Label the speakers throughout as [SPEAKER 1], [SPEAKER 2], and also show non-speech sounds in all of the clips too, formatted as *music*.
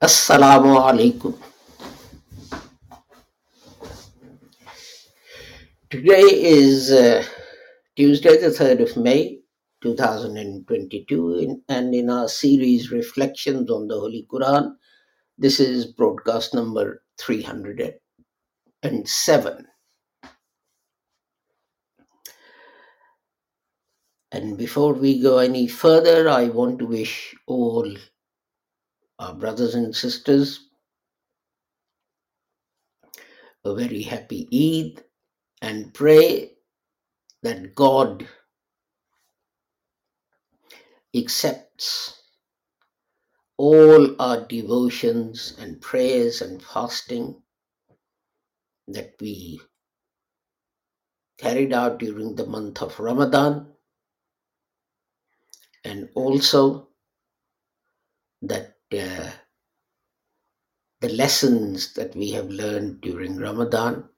[SPEAKER 1] Assalamu alaikum. Today is uh, Tuesday, the 3rd of May, 2022, in, and in our series Reflections on the Holy Quran, this is broadcast number 307. And before we go any further, I want to wish all our brothers and sisters a very happy Eid and pray that God accepts all our devotions and prayers and fasting that we carried out during the month of Ramadan, and also that uh, the lessons that we have learned during Ramadan,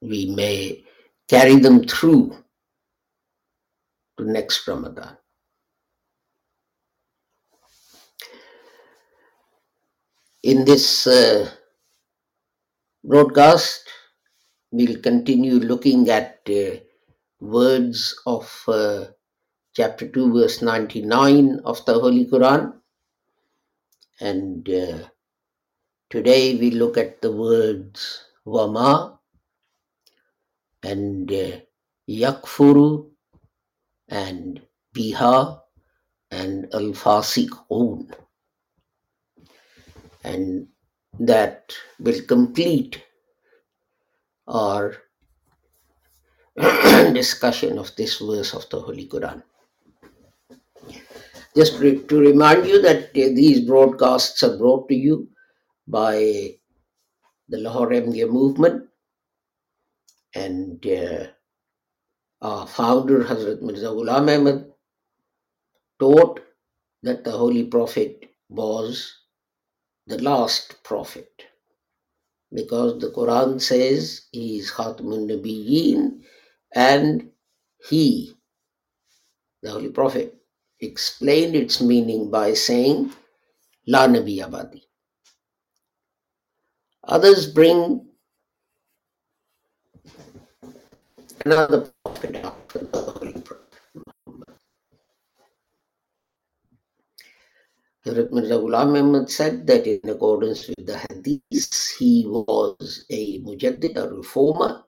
[SPEAKER 1] we may carry them through to next Ramadan. In this uh, broadcast, we'll continue looking at uh, words of uh, chapter 2, verse 99 of the Holy Quran. And uh, today we look at the words Wama and uh, Yakfuru and Biha and Al Fasiqun. And that will complete our *clears throat* discussion of this verse of the Holy Quran. Just to remind you that uh, these broadcasts are brought to you by the Lahore Ahmadiyya movement and uh, our founder, Hazrat Mirza Ghulam Ahmad, taught that the Holy Prophet was the last prophet because the Quran says he is Khatamun Nabiyyin and he, the Holy Prophet, explained its meaning by saying La Nabi Abadi. Others bring another prophet after the Holy Prophet. Hazrat Mirza Ghulam Ahmad said that in accordance with the Hadith, he was a mujaddid, a reformer,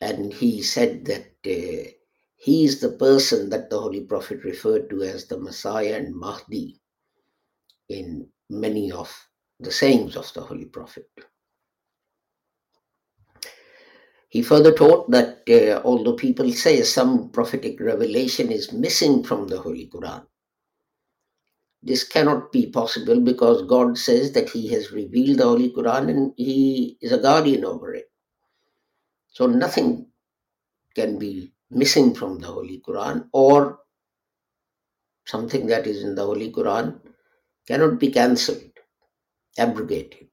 [SPEAKER 1] and he said that uh, he is the person that the Holy Prophet referred to as the Messiah and Mahdi in many of the sayings of the Holy Prophet. He further taught that uh, although people say some prophetic revelation is missing from the Holy Quran, this cannot be possible because God says that He has revealed the Holy Quran and He is a guardian over it. So nothing can be missing from the Holy Quran or something that is in the Holy Quran cannot be cancelled, abrogated.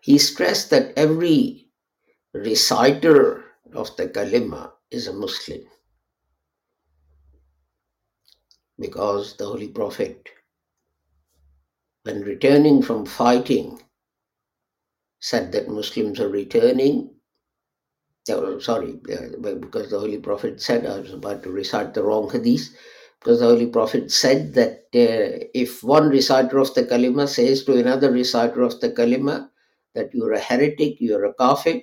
[SPEAKER 1] He stressed that every reciter of the kalima is a Muslim because the Holy Prophet, when returning from fighting said that Muslims are returning. Sorry, uh, because the Holy Prophet said, I was about to recite the wrong hadith, because the Holy Prophet said that uh, if one reciter of the kalima says to another reciter of the kalima that you're a heretic, you're a kafir,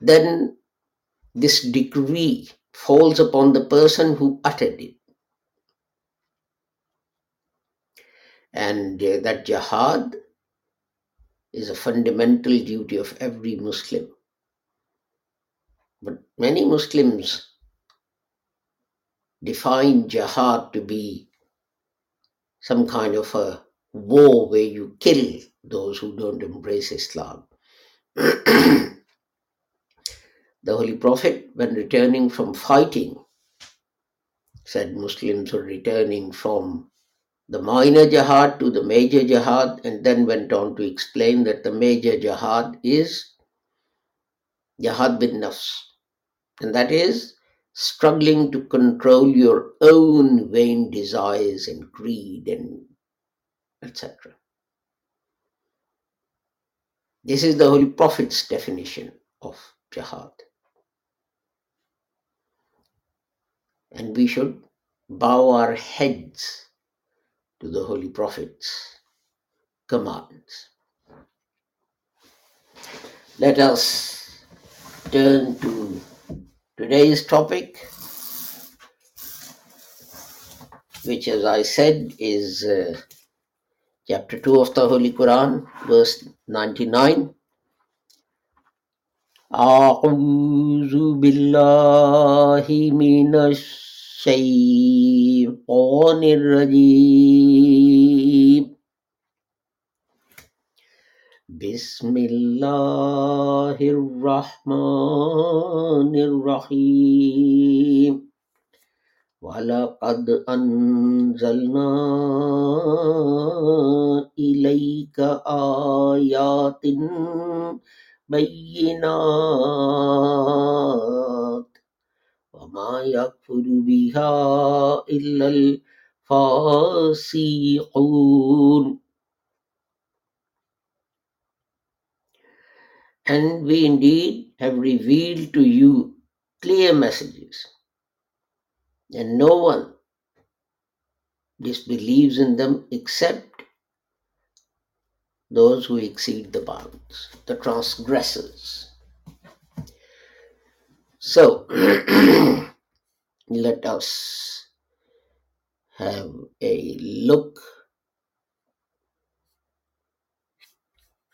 [SPEAKER 1] then this decree falls upon the person who uttered it. And that jihad is a fundamental duty of every Muslim. But many Muslims define jihad to be some kind of a war where you kill those who don't embrace Islam. *clears throat* the Holy Prophet, when returning from fighting, said Muslims were returning from the minor jihad to the major jihad, and then went on to explain that the major jihad is jihad bin nafs, and that is struggling to control your own vain desires and greed and etc. This is the Holy Prophet's definition of jihad. And we should bow our heads to the Holy Prophet's commands. Let us turn to today's topic, which, as I said, is uh, chapter 2 of the Holy Quran, verse 99. أعوذ بالله من الشيطان الشيطان الرجيم. بسم الله الرحمن الرحيم. ولقد أنزلنا إليك آيات بينات. وما يكفر بها إلا الفاسقون And we indeed have revealed to you clear messages, and no one disbelieves in them except those who exceed the bounds, the transgressors. So, *clears throat* let us have a look.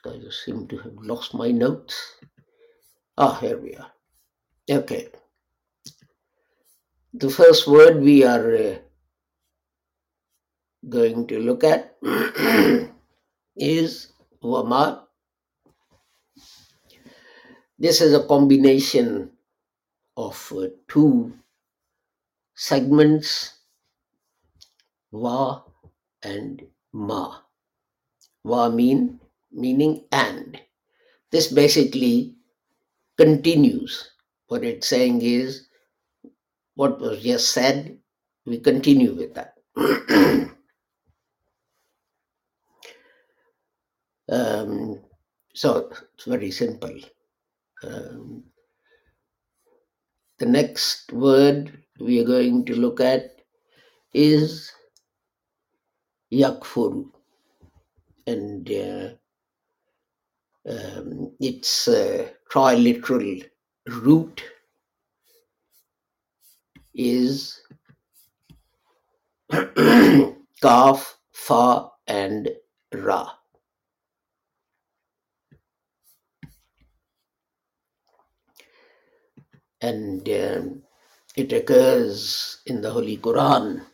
[SPEAKER 1] I just seem to have lost my notes. Ah, here we are. Okay. The first word we are uh, going to look at *clears throat* is Wama. This is a combination of uh, two segments, Wa and Ma. Wa mean meaning and. This basically continues. What it's saying is what was just said, we continue with that. *clears throat* um, so it's very simple. Um, the next word we are going to look at is yakfuru. And uh, um, its uh, triliteral root is *clears throat* kaf, fa, and ra. And um, it occurs in the Holy Quran.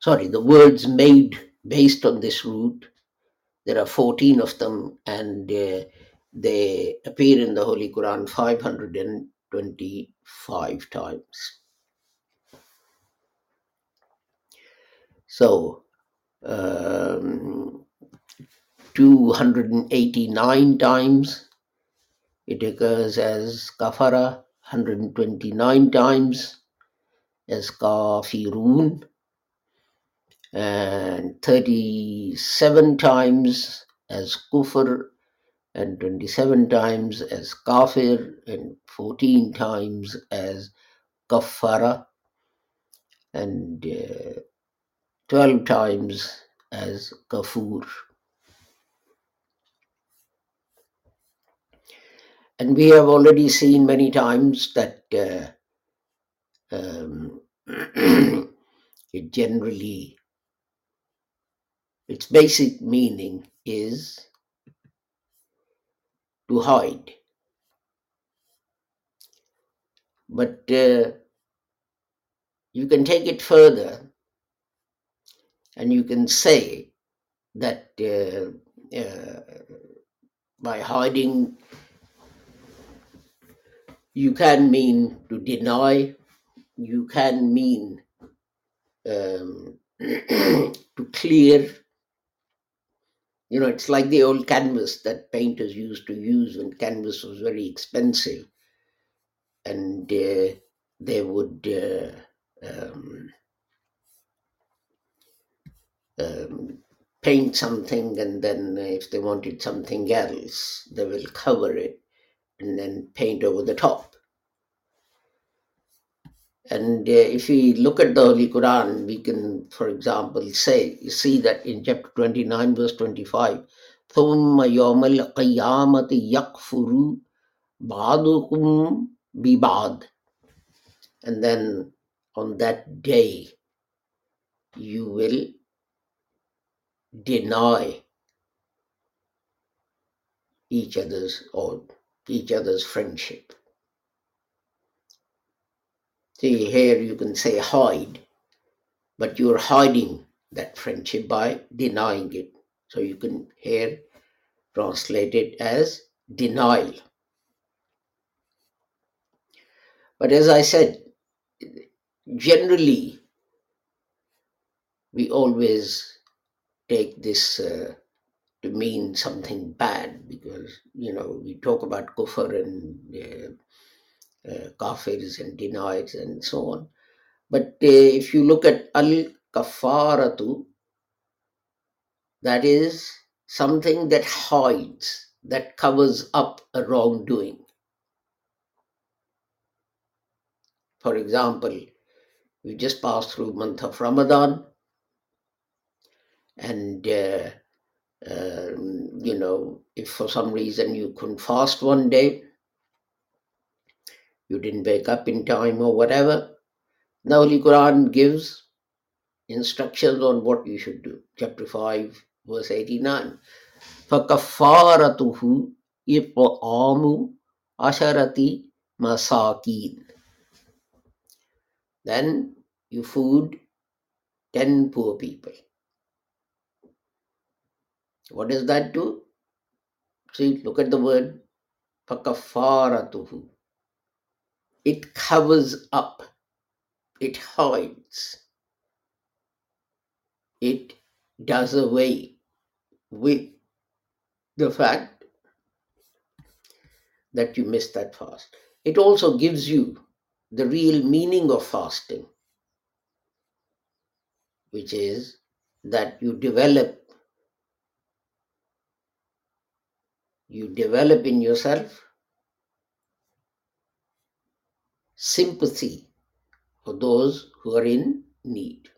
[SPEAKER 1] Sorry, the words made based on this root, there are 14 of them, and uh, they appear in the Holy Quran 525 times. So, um, 289 times it occurs as kafara, 129 times as kafirun, and 37 times as kufr, and 27 times as kafir and 14 times as kafara and uh, 12 times as kafur. And we have already seen many times that uh, um, *clears throat* it generally, its basic meaning is to hide. But uh, you can take it further and you can say that uh, uh, by hiding, you can mean to deny, you can mean um, *clears throat* to clear. You know, it's like the old canvas that painters used to use when canvas was very expensive, and uh, they would uh, um, um, paint something, and then if they wanted something else, they will cover it and then paint over the top. And uh, if we look at the Holy Quran, we can, for example, say, you see that in chapter 29, verse 25, ثُمَّ يَوْمَ الْقِيَامَةِ يَكْفُرُ بَعْضُكُمْ بِبَعْضٍ And then on that day, you will deny each other's or each other's friendship. See, here you can say hide, but you're hiding that friendship by denying it. So you can here translate it as denial. But as I said, generally, we always take this uh, to mean something bad because, you know, we talk about kufr and uh, uh, kafirs and deniers and so on. But uh, if you look at al kafaratu, that is something that hides, that covers up a wrongdoing. For example, we just passed through month of Ramadan, and uh, um, you know, if for some reason you couldn't fast one day, you didn't wake up in time or whatever, the Holy Quran gives instructions on what you should do. Chapter 5, verse 89. فَكَفَّارَتُهُ إِطْعَامُ عَشَرَةِ مَسَاكِينَ Then you food 10 poor people. What does that do? See, look at the word فَكَفَّارَتُهُ. it covers up, it hides, it does away with the fact that you missed that fast. It also gives you the real meaning of fasting, which is that you develop you develop in yourself sympathy for those who are in need.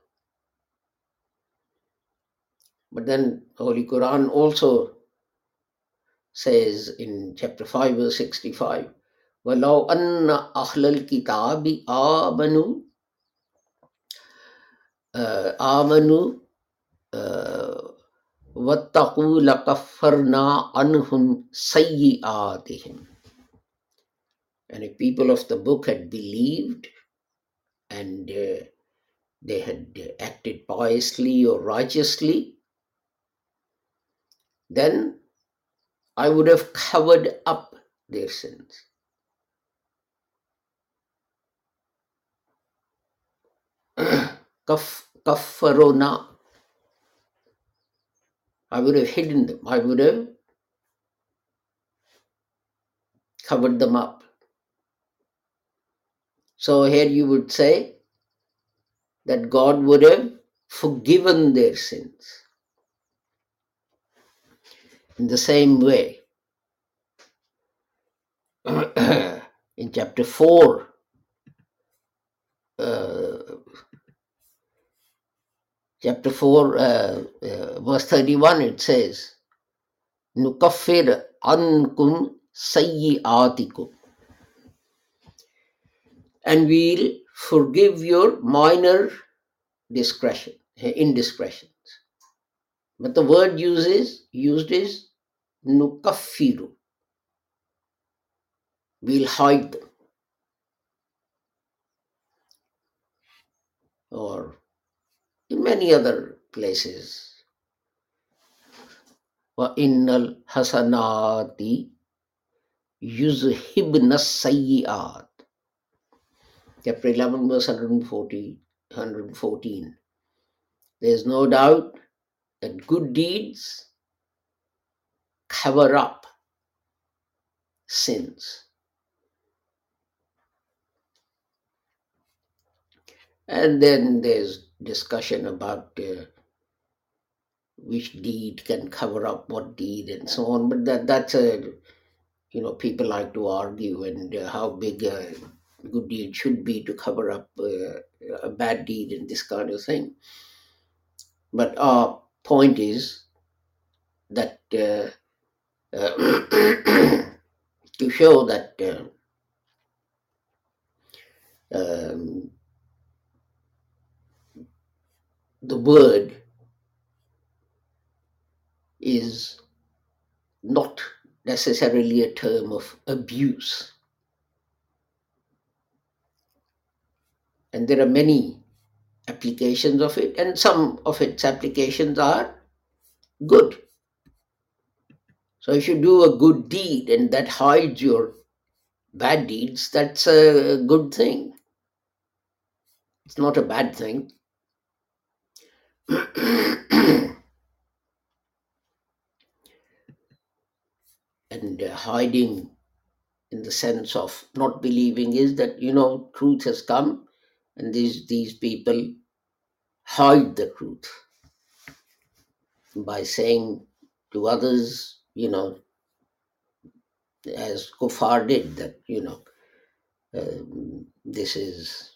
[SPEAKER 1] But then Holy Quran also says in chapter 5 verse 65 وَلَوْ أَنَّ أَهْلَ الْكِتَابِ آمَنُوا uh, آمَنُوا uh, وَاتَّقُوا لَكَفَّرْنَا عَنْهُمْ سَيِّئَاتِهِمْ and if people of the book had believed and uh, they had acted piously or righteously, then I would have covered up their sins. *clears throat* Kaf- Kaffarona. I would have hidden them. I would have covered them up. So here you would say that God would have forgiven their sins. In the same way, *clears throat* in chapter 4, uh, chapter 4, uh, uh, verse 31, it says, Nukaffir ankum sayyiatikum And we'll forgive your minor discretion, indiscretions. But the word uses used is nukaffiru. We'll hide them. Or in many other places. وَإِنَّ الْحَسَنَاتِ يُذْهِبْنَ السَّيِّئَاتِ Chapter 11, verse 140, 114. There is no doubt that good deeds cover up sins. And then there's discussion about uh, which deed can cover up what deed and so on. But that that's a you know people like to argue and uh, how big a good deed should be to cover up uh, a bad deed and this kind of thing. But our point is that uh, uh, *coughs* to show that uh, um, the word is not necessarily a term of abuse. And there are many applications of it, and some of its applications are good. So if you do a good deed and that hides your bad deeds, that's a good thing. It's not a bad thing. *clears throat* and uh, hiding in the sense of not believing is that you know truth has come and these these people hide the truth by saying to others you know as Kufar did that you know um, this is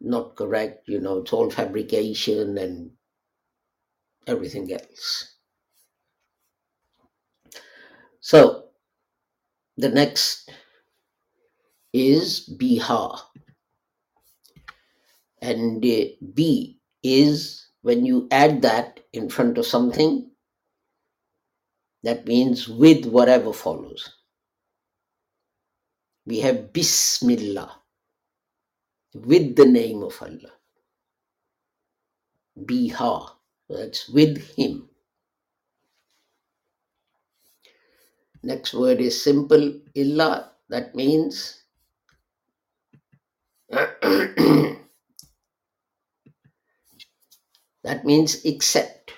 [SPEAKER 1] not correct you know it's all fabrication and everything else. So the next is biha and b is when you add that in front of something that means with whatever follows. We have bismillah with the name of allah. Biha that's with him. Next word is simple illa that means *clears throat* *coughs* that means except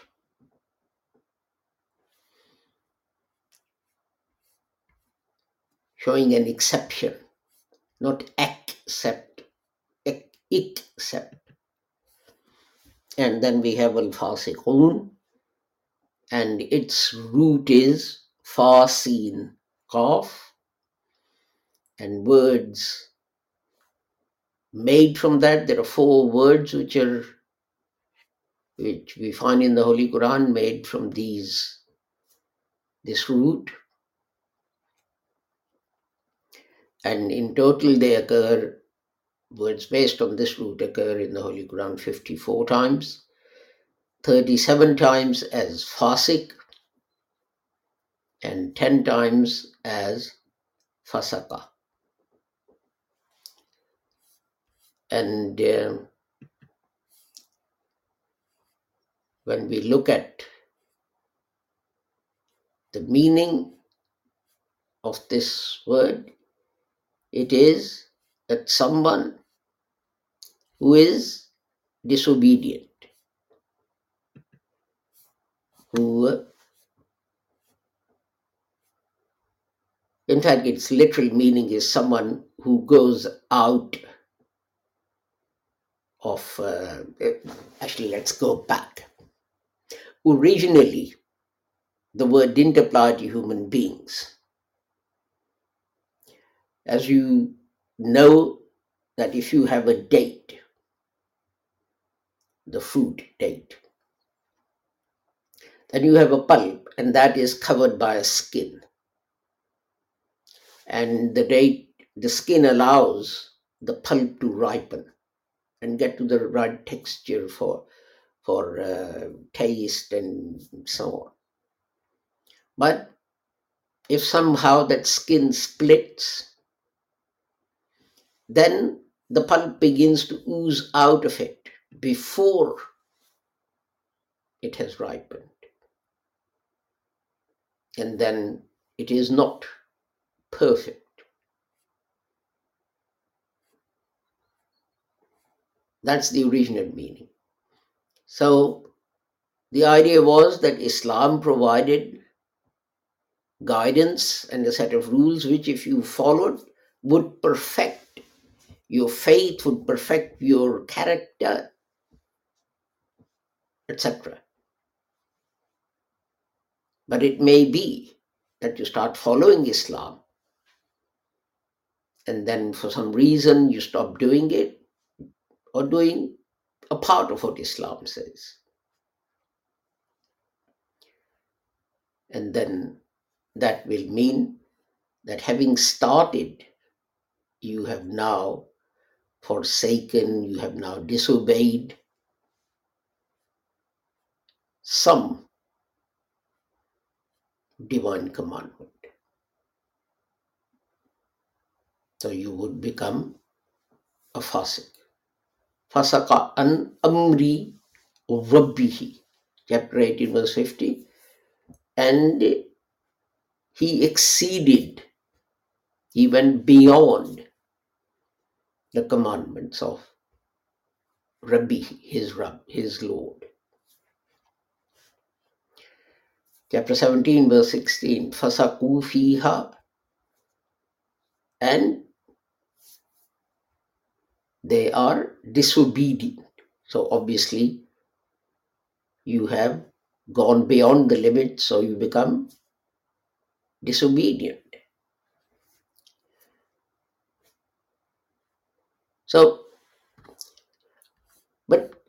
[SPEAKER 1] showing an exception not accept except and then we have al fasiqun and its root is fasin qaf and words. Made from that there are four words which are which we find in the holy quran made from these this root. And in total they occur words based on this root occur in the holy quran 54 times 37 times as fasik and 10 times as fasaka. And uh, when we look at the meaning of this word it is that someone who is disobedient who in fact its literal meaning is someone who goes out of uh, actually let's go back originally the word didn't apply to human beings As you know that if you have a date, the fruit date, then you have a pulp, and that is covered by a skin. And the date, the skin allows the pulp to ripen and get to the right texture for for uh, taste and so on. But if somehow that skin splits, then the pulp begins to ooze out of it before it has ripened. And then it is not perfect. That's the original meaning. So the idea was that Islam provided guidance and a set of rules which, if you followed, would perfect your faith, would perfect your character, etc. But it may be that you start following Islam and then for some reason you stop doing it or doing a part of what Islam says. And then that will mean that having started, you have now forsaken, you have now disobeyed some divine commandment. So you would become a fasik. Fasaka an amri rabbihi. Chapter 18, verse 50. And he exceeded, he went beyond the commandments of Rabbi, his Rab, his Lord. Chapter 17, verse 16. Fasaku fiha. And they are disobedient. So obviously, you have gone beyond the limit, so you become disobedient. So, but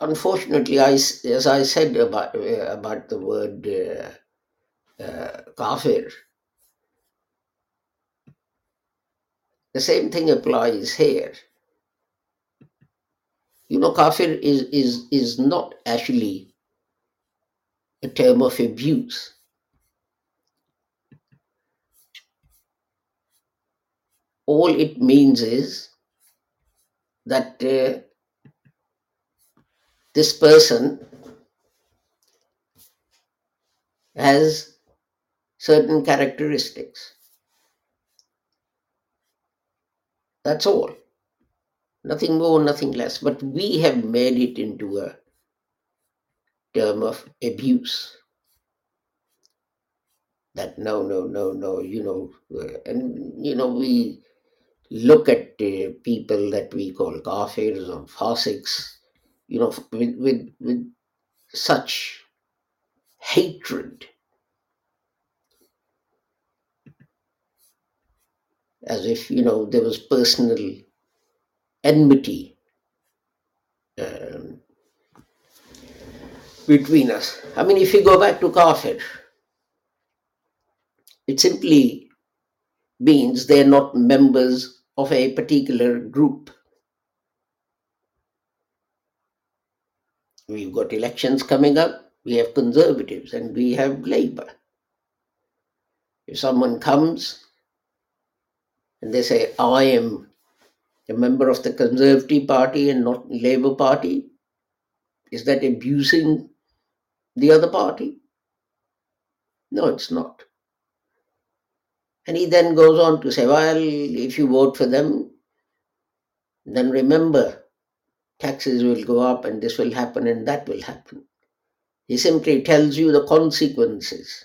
[SPEAKER 1] unfortunately, I, as I said about uh, about the word uh, uh, kafir, the same thing applies here. You know, kafir is is is not actually a term of abuse. All it means is that uh, this person has certain characteristics. That's all. Nothing more, nothing less. But we have made it into a term of abuse. That no, no, no, no, you know, uh, and you know, we look at uh, people that we call kafirs or fasiks, you know, with, with, with such hatred as if, you know, there was personal enmity um, between us. I mean, if you go back to kafir, it simply means they're not members of a particular group. We've got elections coming up, we have conservatives and we have Labour. If someone comes and they say, I am a member of the Conservative Party and not Labour Party, is that abusing the other party? No, it's not. And he then goes on to say, well, if you vote for them, then remember, taxes will go up and this will happen and that will happen. He simply tells you the consequences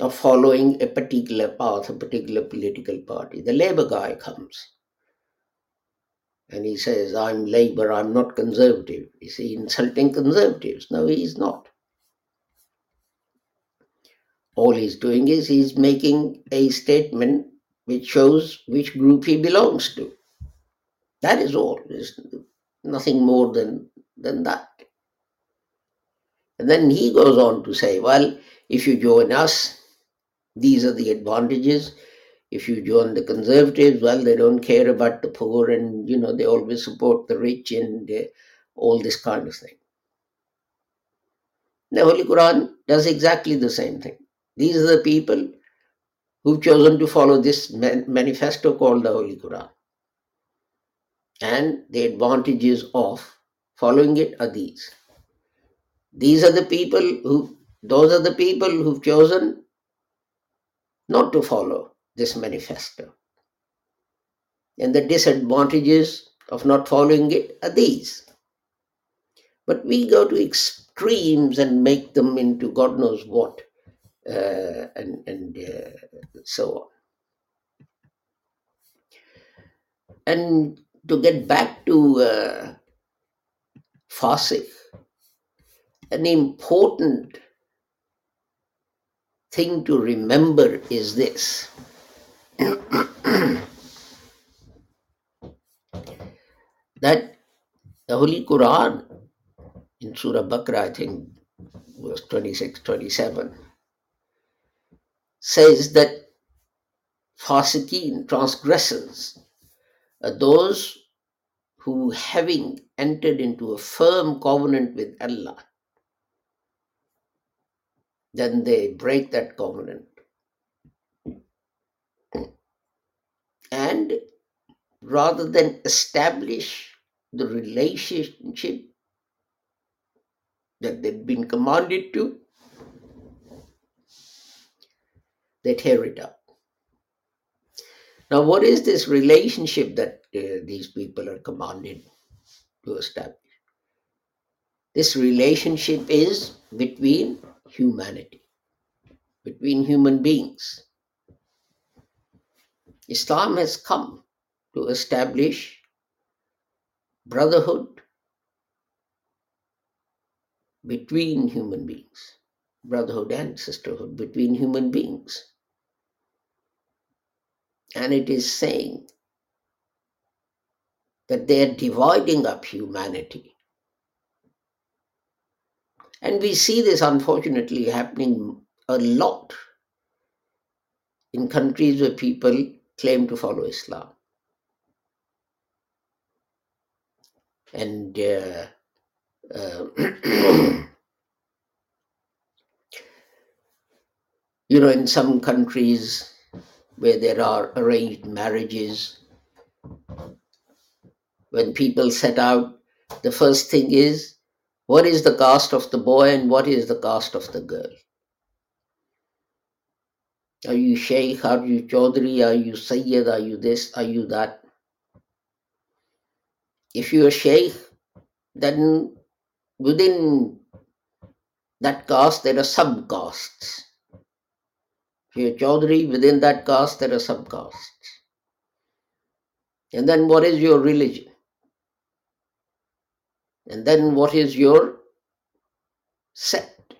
[SPEAKER 1] of following a particular path, a particular political party. The Labour guy comes and he says, I'm Labour, I'm not Conservative. Is he insulting Conservatives? No, he's not. All he's doing is he's making a statement which shows which group he belongs to. That is all. There's nothing more than, than that. And then he goes on to say, well, if you join us, these are the advantages. If you join the conservatives, well, they don't care about the poor and, you know, they always support the rich and uh, all this kind of thing. The Holy Quran does exactly the same thing. These are the people who've chosen to follow this manifesto called the Holy Quran. And the advantages of following it are these. These are the people who, those are the people who've chosen not to follow this manifesto. And the disadvantages of not following it are these. But we go to extremes and make them into God knows what, uh, and, and uh, so on. And to get back to uh, Fasik, an important thing to remember is this. that the Holy Quran in Surah Baqarah, I think, verse 26, 27, says that fasiqeen, transgressors, are those who, having entered into a firm covenant with Allah, then they break that covenant. And rather than establish the relationship that they've been commanded to, they tear it up. Now, what is this relationship that uh, these people are commanded to establish? This relationship is between humanity, between human beings. Islam has come to establish brotherhood between human beings, brotherhood and sisterhood between human beings. And it is saying that they are dividing up humanity. And we see this unfortunately happening a lot in countries where people claim to follow Islam. And uh, uh, *clears throat* you know, in some countries where there are arranged marriages, when people set out, the first thing is what is the caste of the boy and what is the caste of the girl? Are you Sheikh? Are you Chaudhry? Are you Sayyid? Are you this? Are you that? If you are Sheikh, then within that caste there are subcastes. If you're Chaudhry, within that caste there are subcastes. And then what is your religion? And then what is your sect?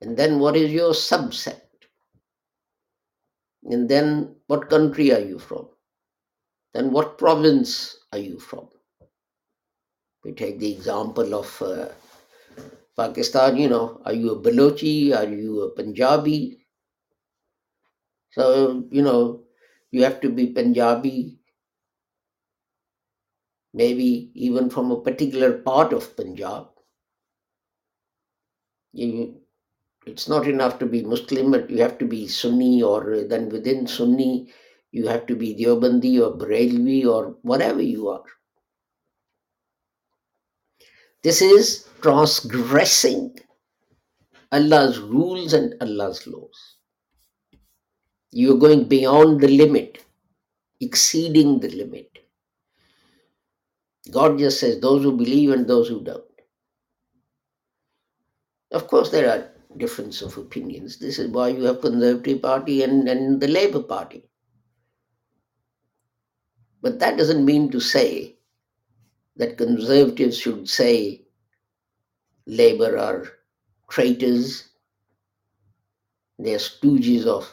[SPEAKER 1] And then what is your subset? And then what country are you from? Then what province are you from? We take the example of uh, Pakistan, you know, are you a Balochi? Are you a Punjabi? So, you know, you have to be Punjabi, maybe even from a particular part of Punjab. You, it's not enough to be Muslim, but you have to be Sunni, or then within Sunni, you have to be Deobandi or Barelvi or whatever you are. This is transgressing Allah's rules and Allah's laws. You are going beyond the limit, exceeding the limit. God just says those who believe and those who don't. Of course, there are difference of opinions. This is why you have Conservative Party and, and the Labour Party. But that doesn't mean to say that conservatives should say Labour are traitors, they are stooges of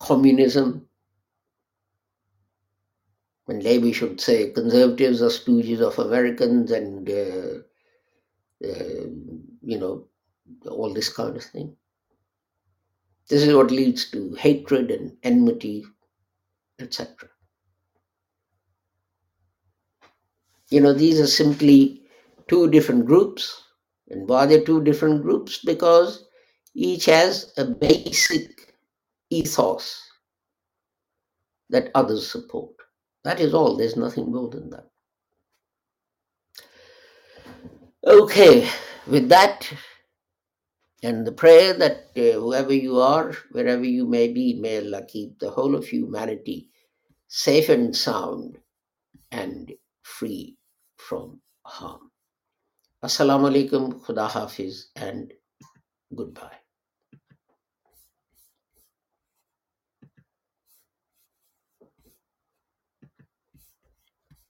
[SPEAKER 1] communism. And Labour should say conservatives are stooges of Americans and, uh, uh, you know, all this kind of thing. This is what leads to hatred and enmity, etc. You know, these are simply two different groups. And why are they're two different groups? Because each has a basic ethos that others support. That is all. There's nothing more than that. Okay, with that, and the prayer that uh, whoever you are, wherever you may be, may Allah keep the whole of humanity safe and sound and free from harm. Assalamu alaikum, Khuda Hafiz, and goodbye.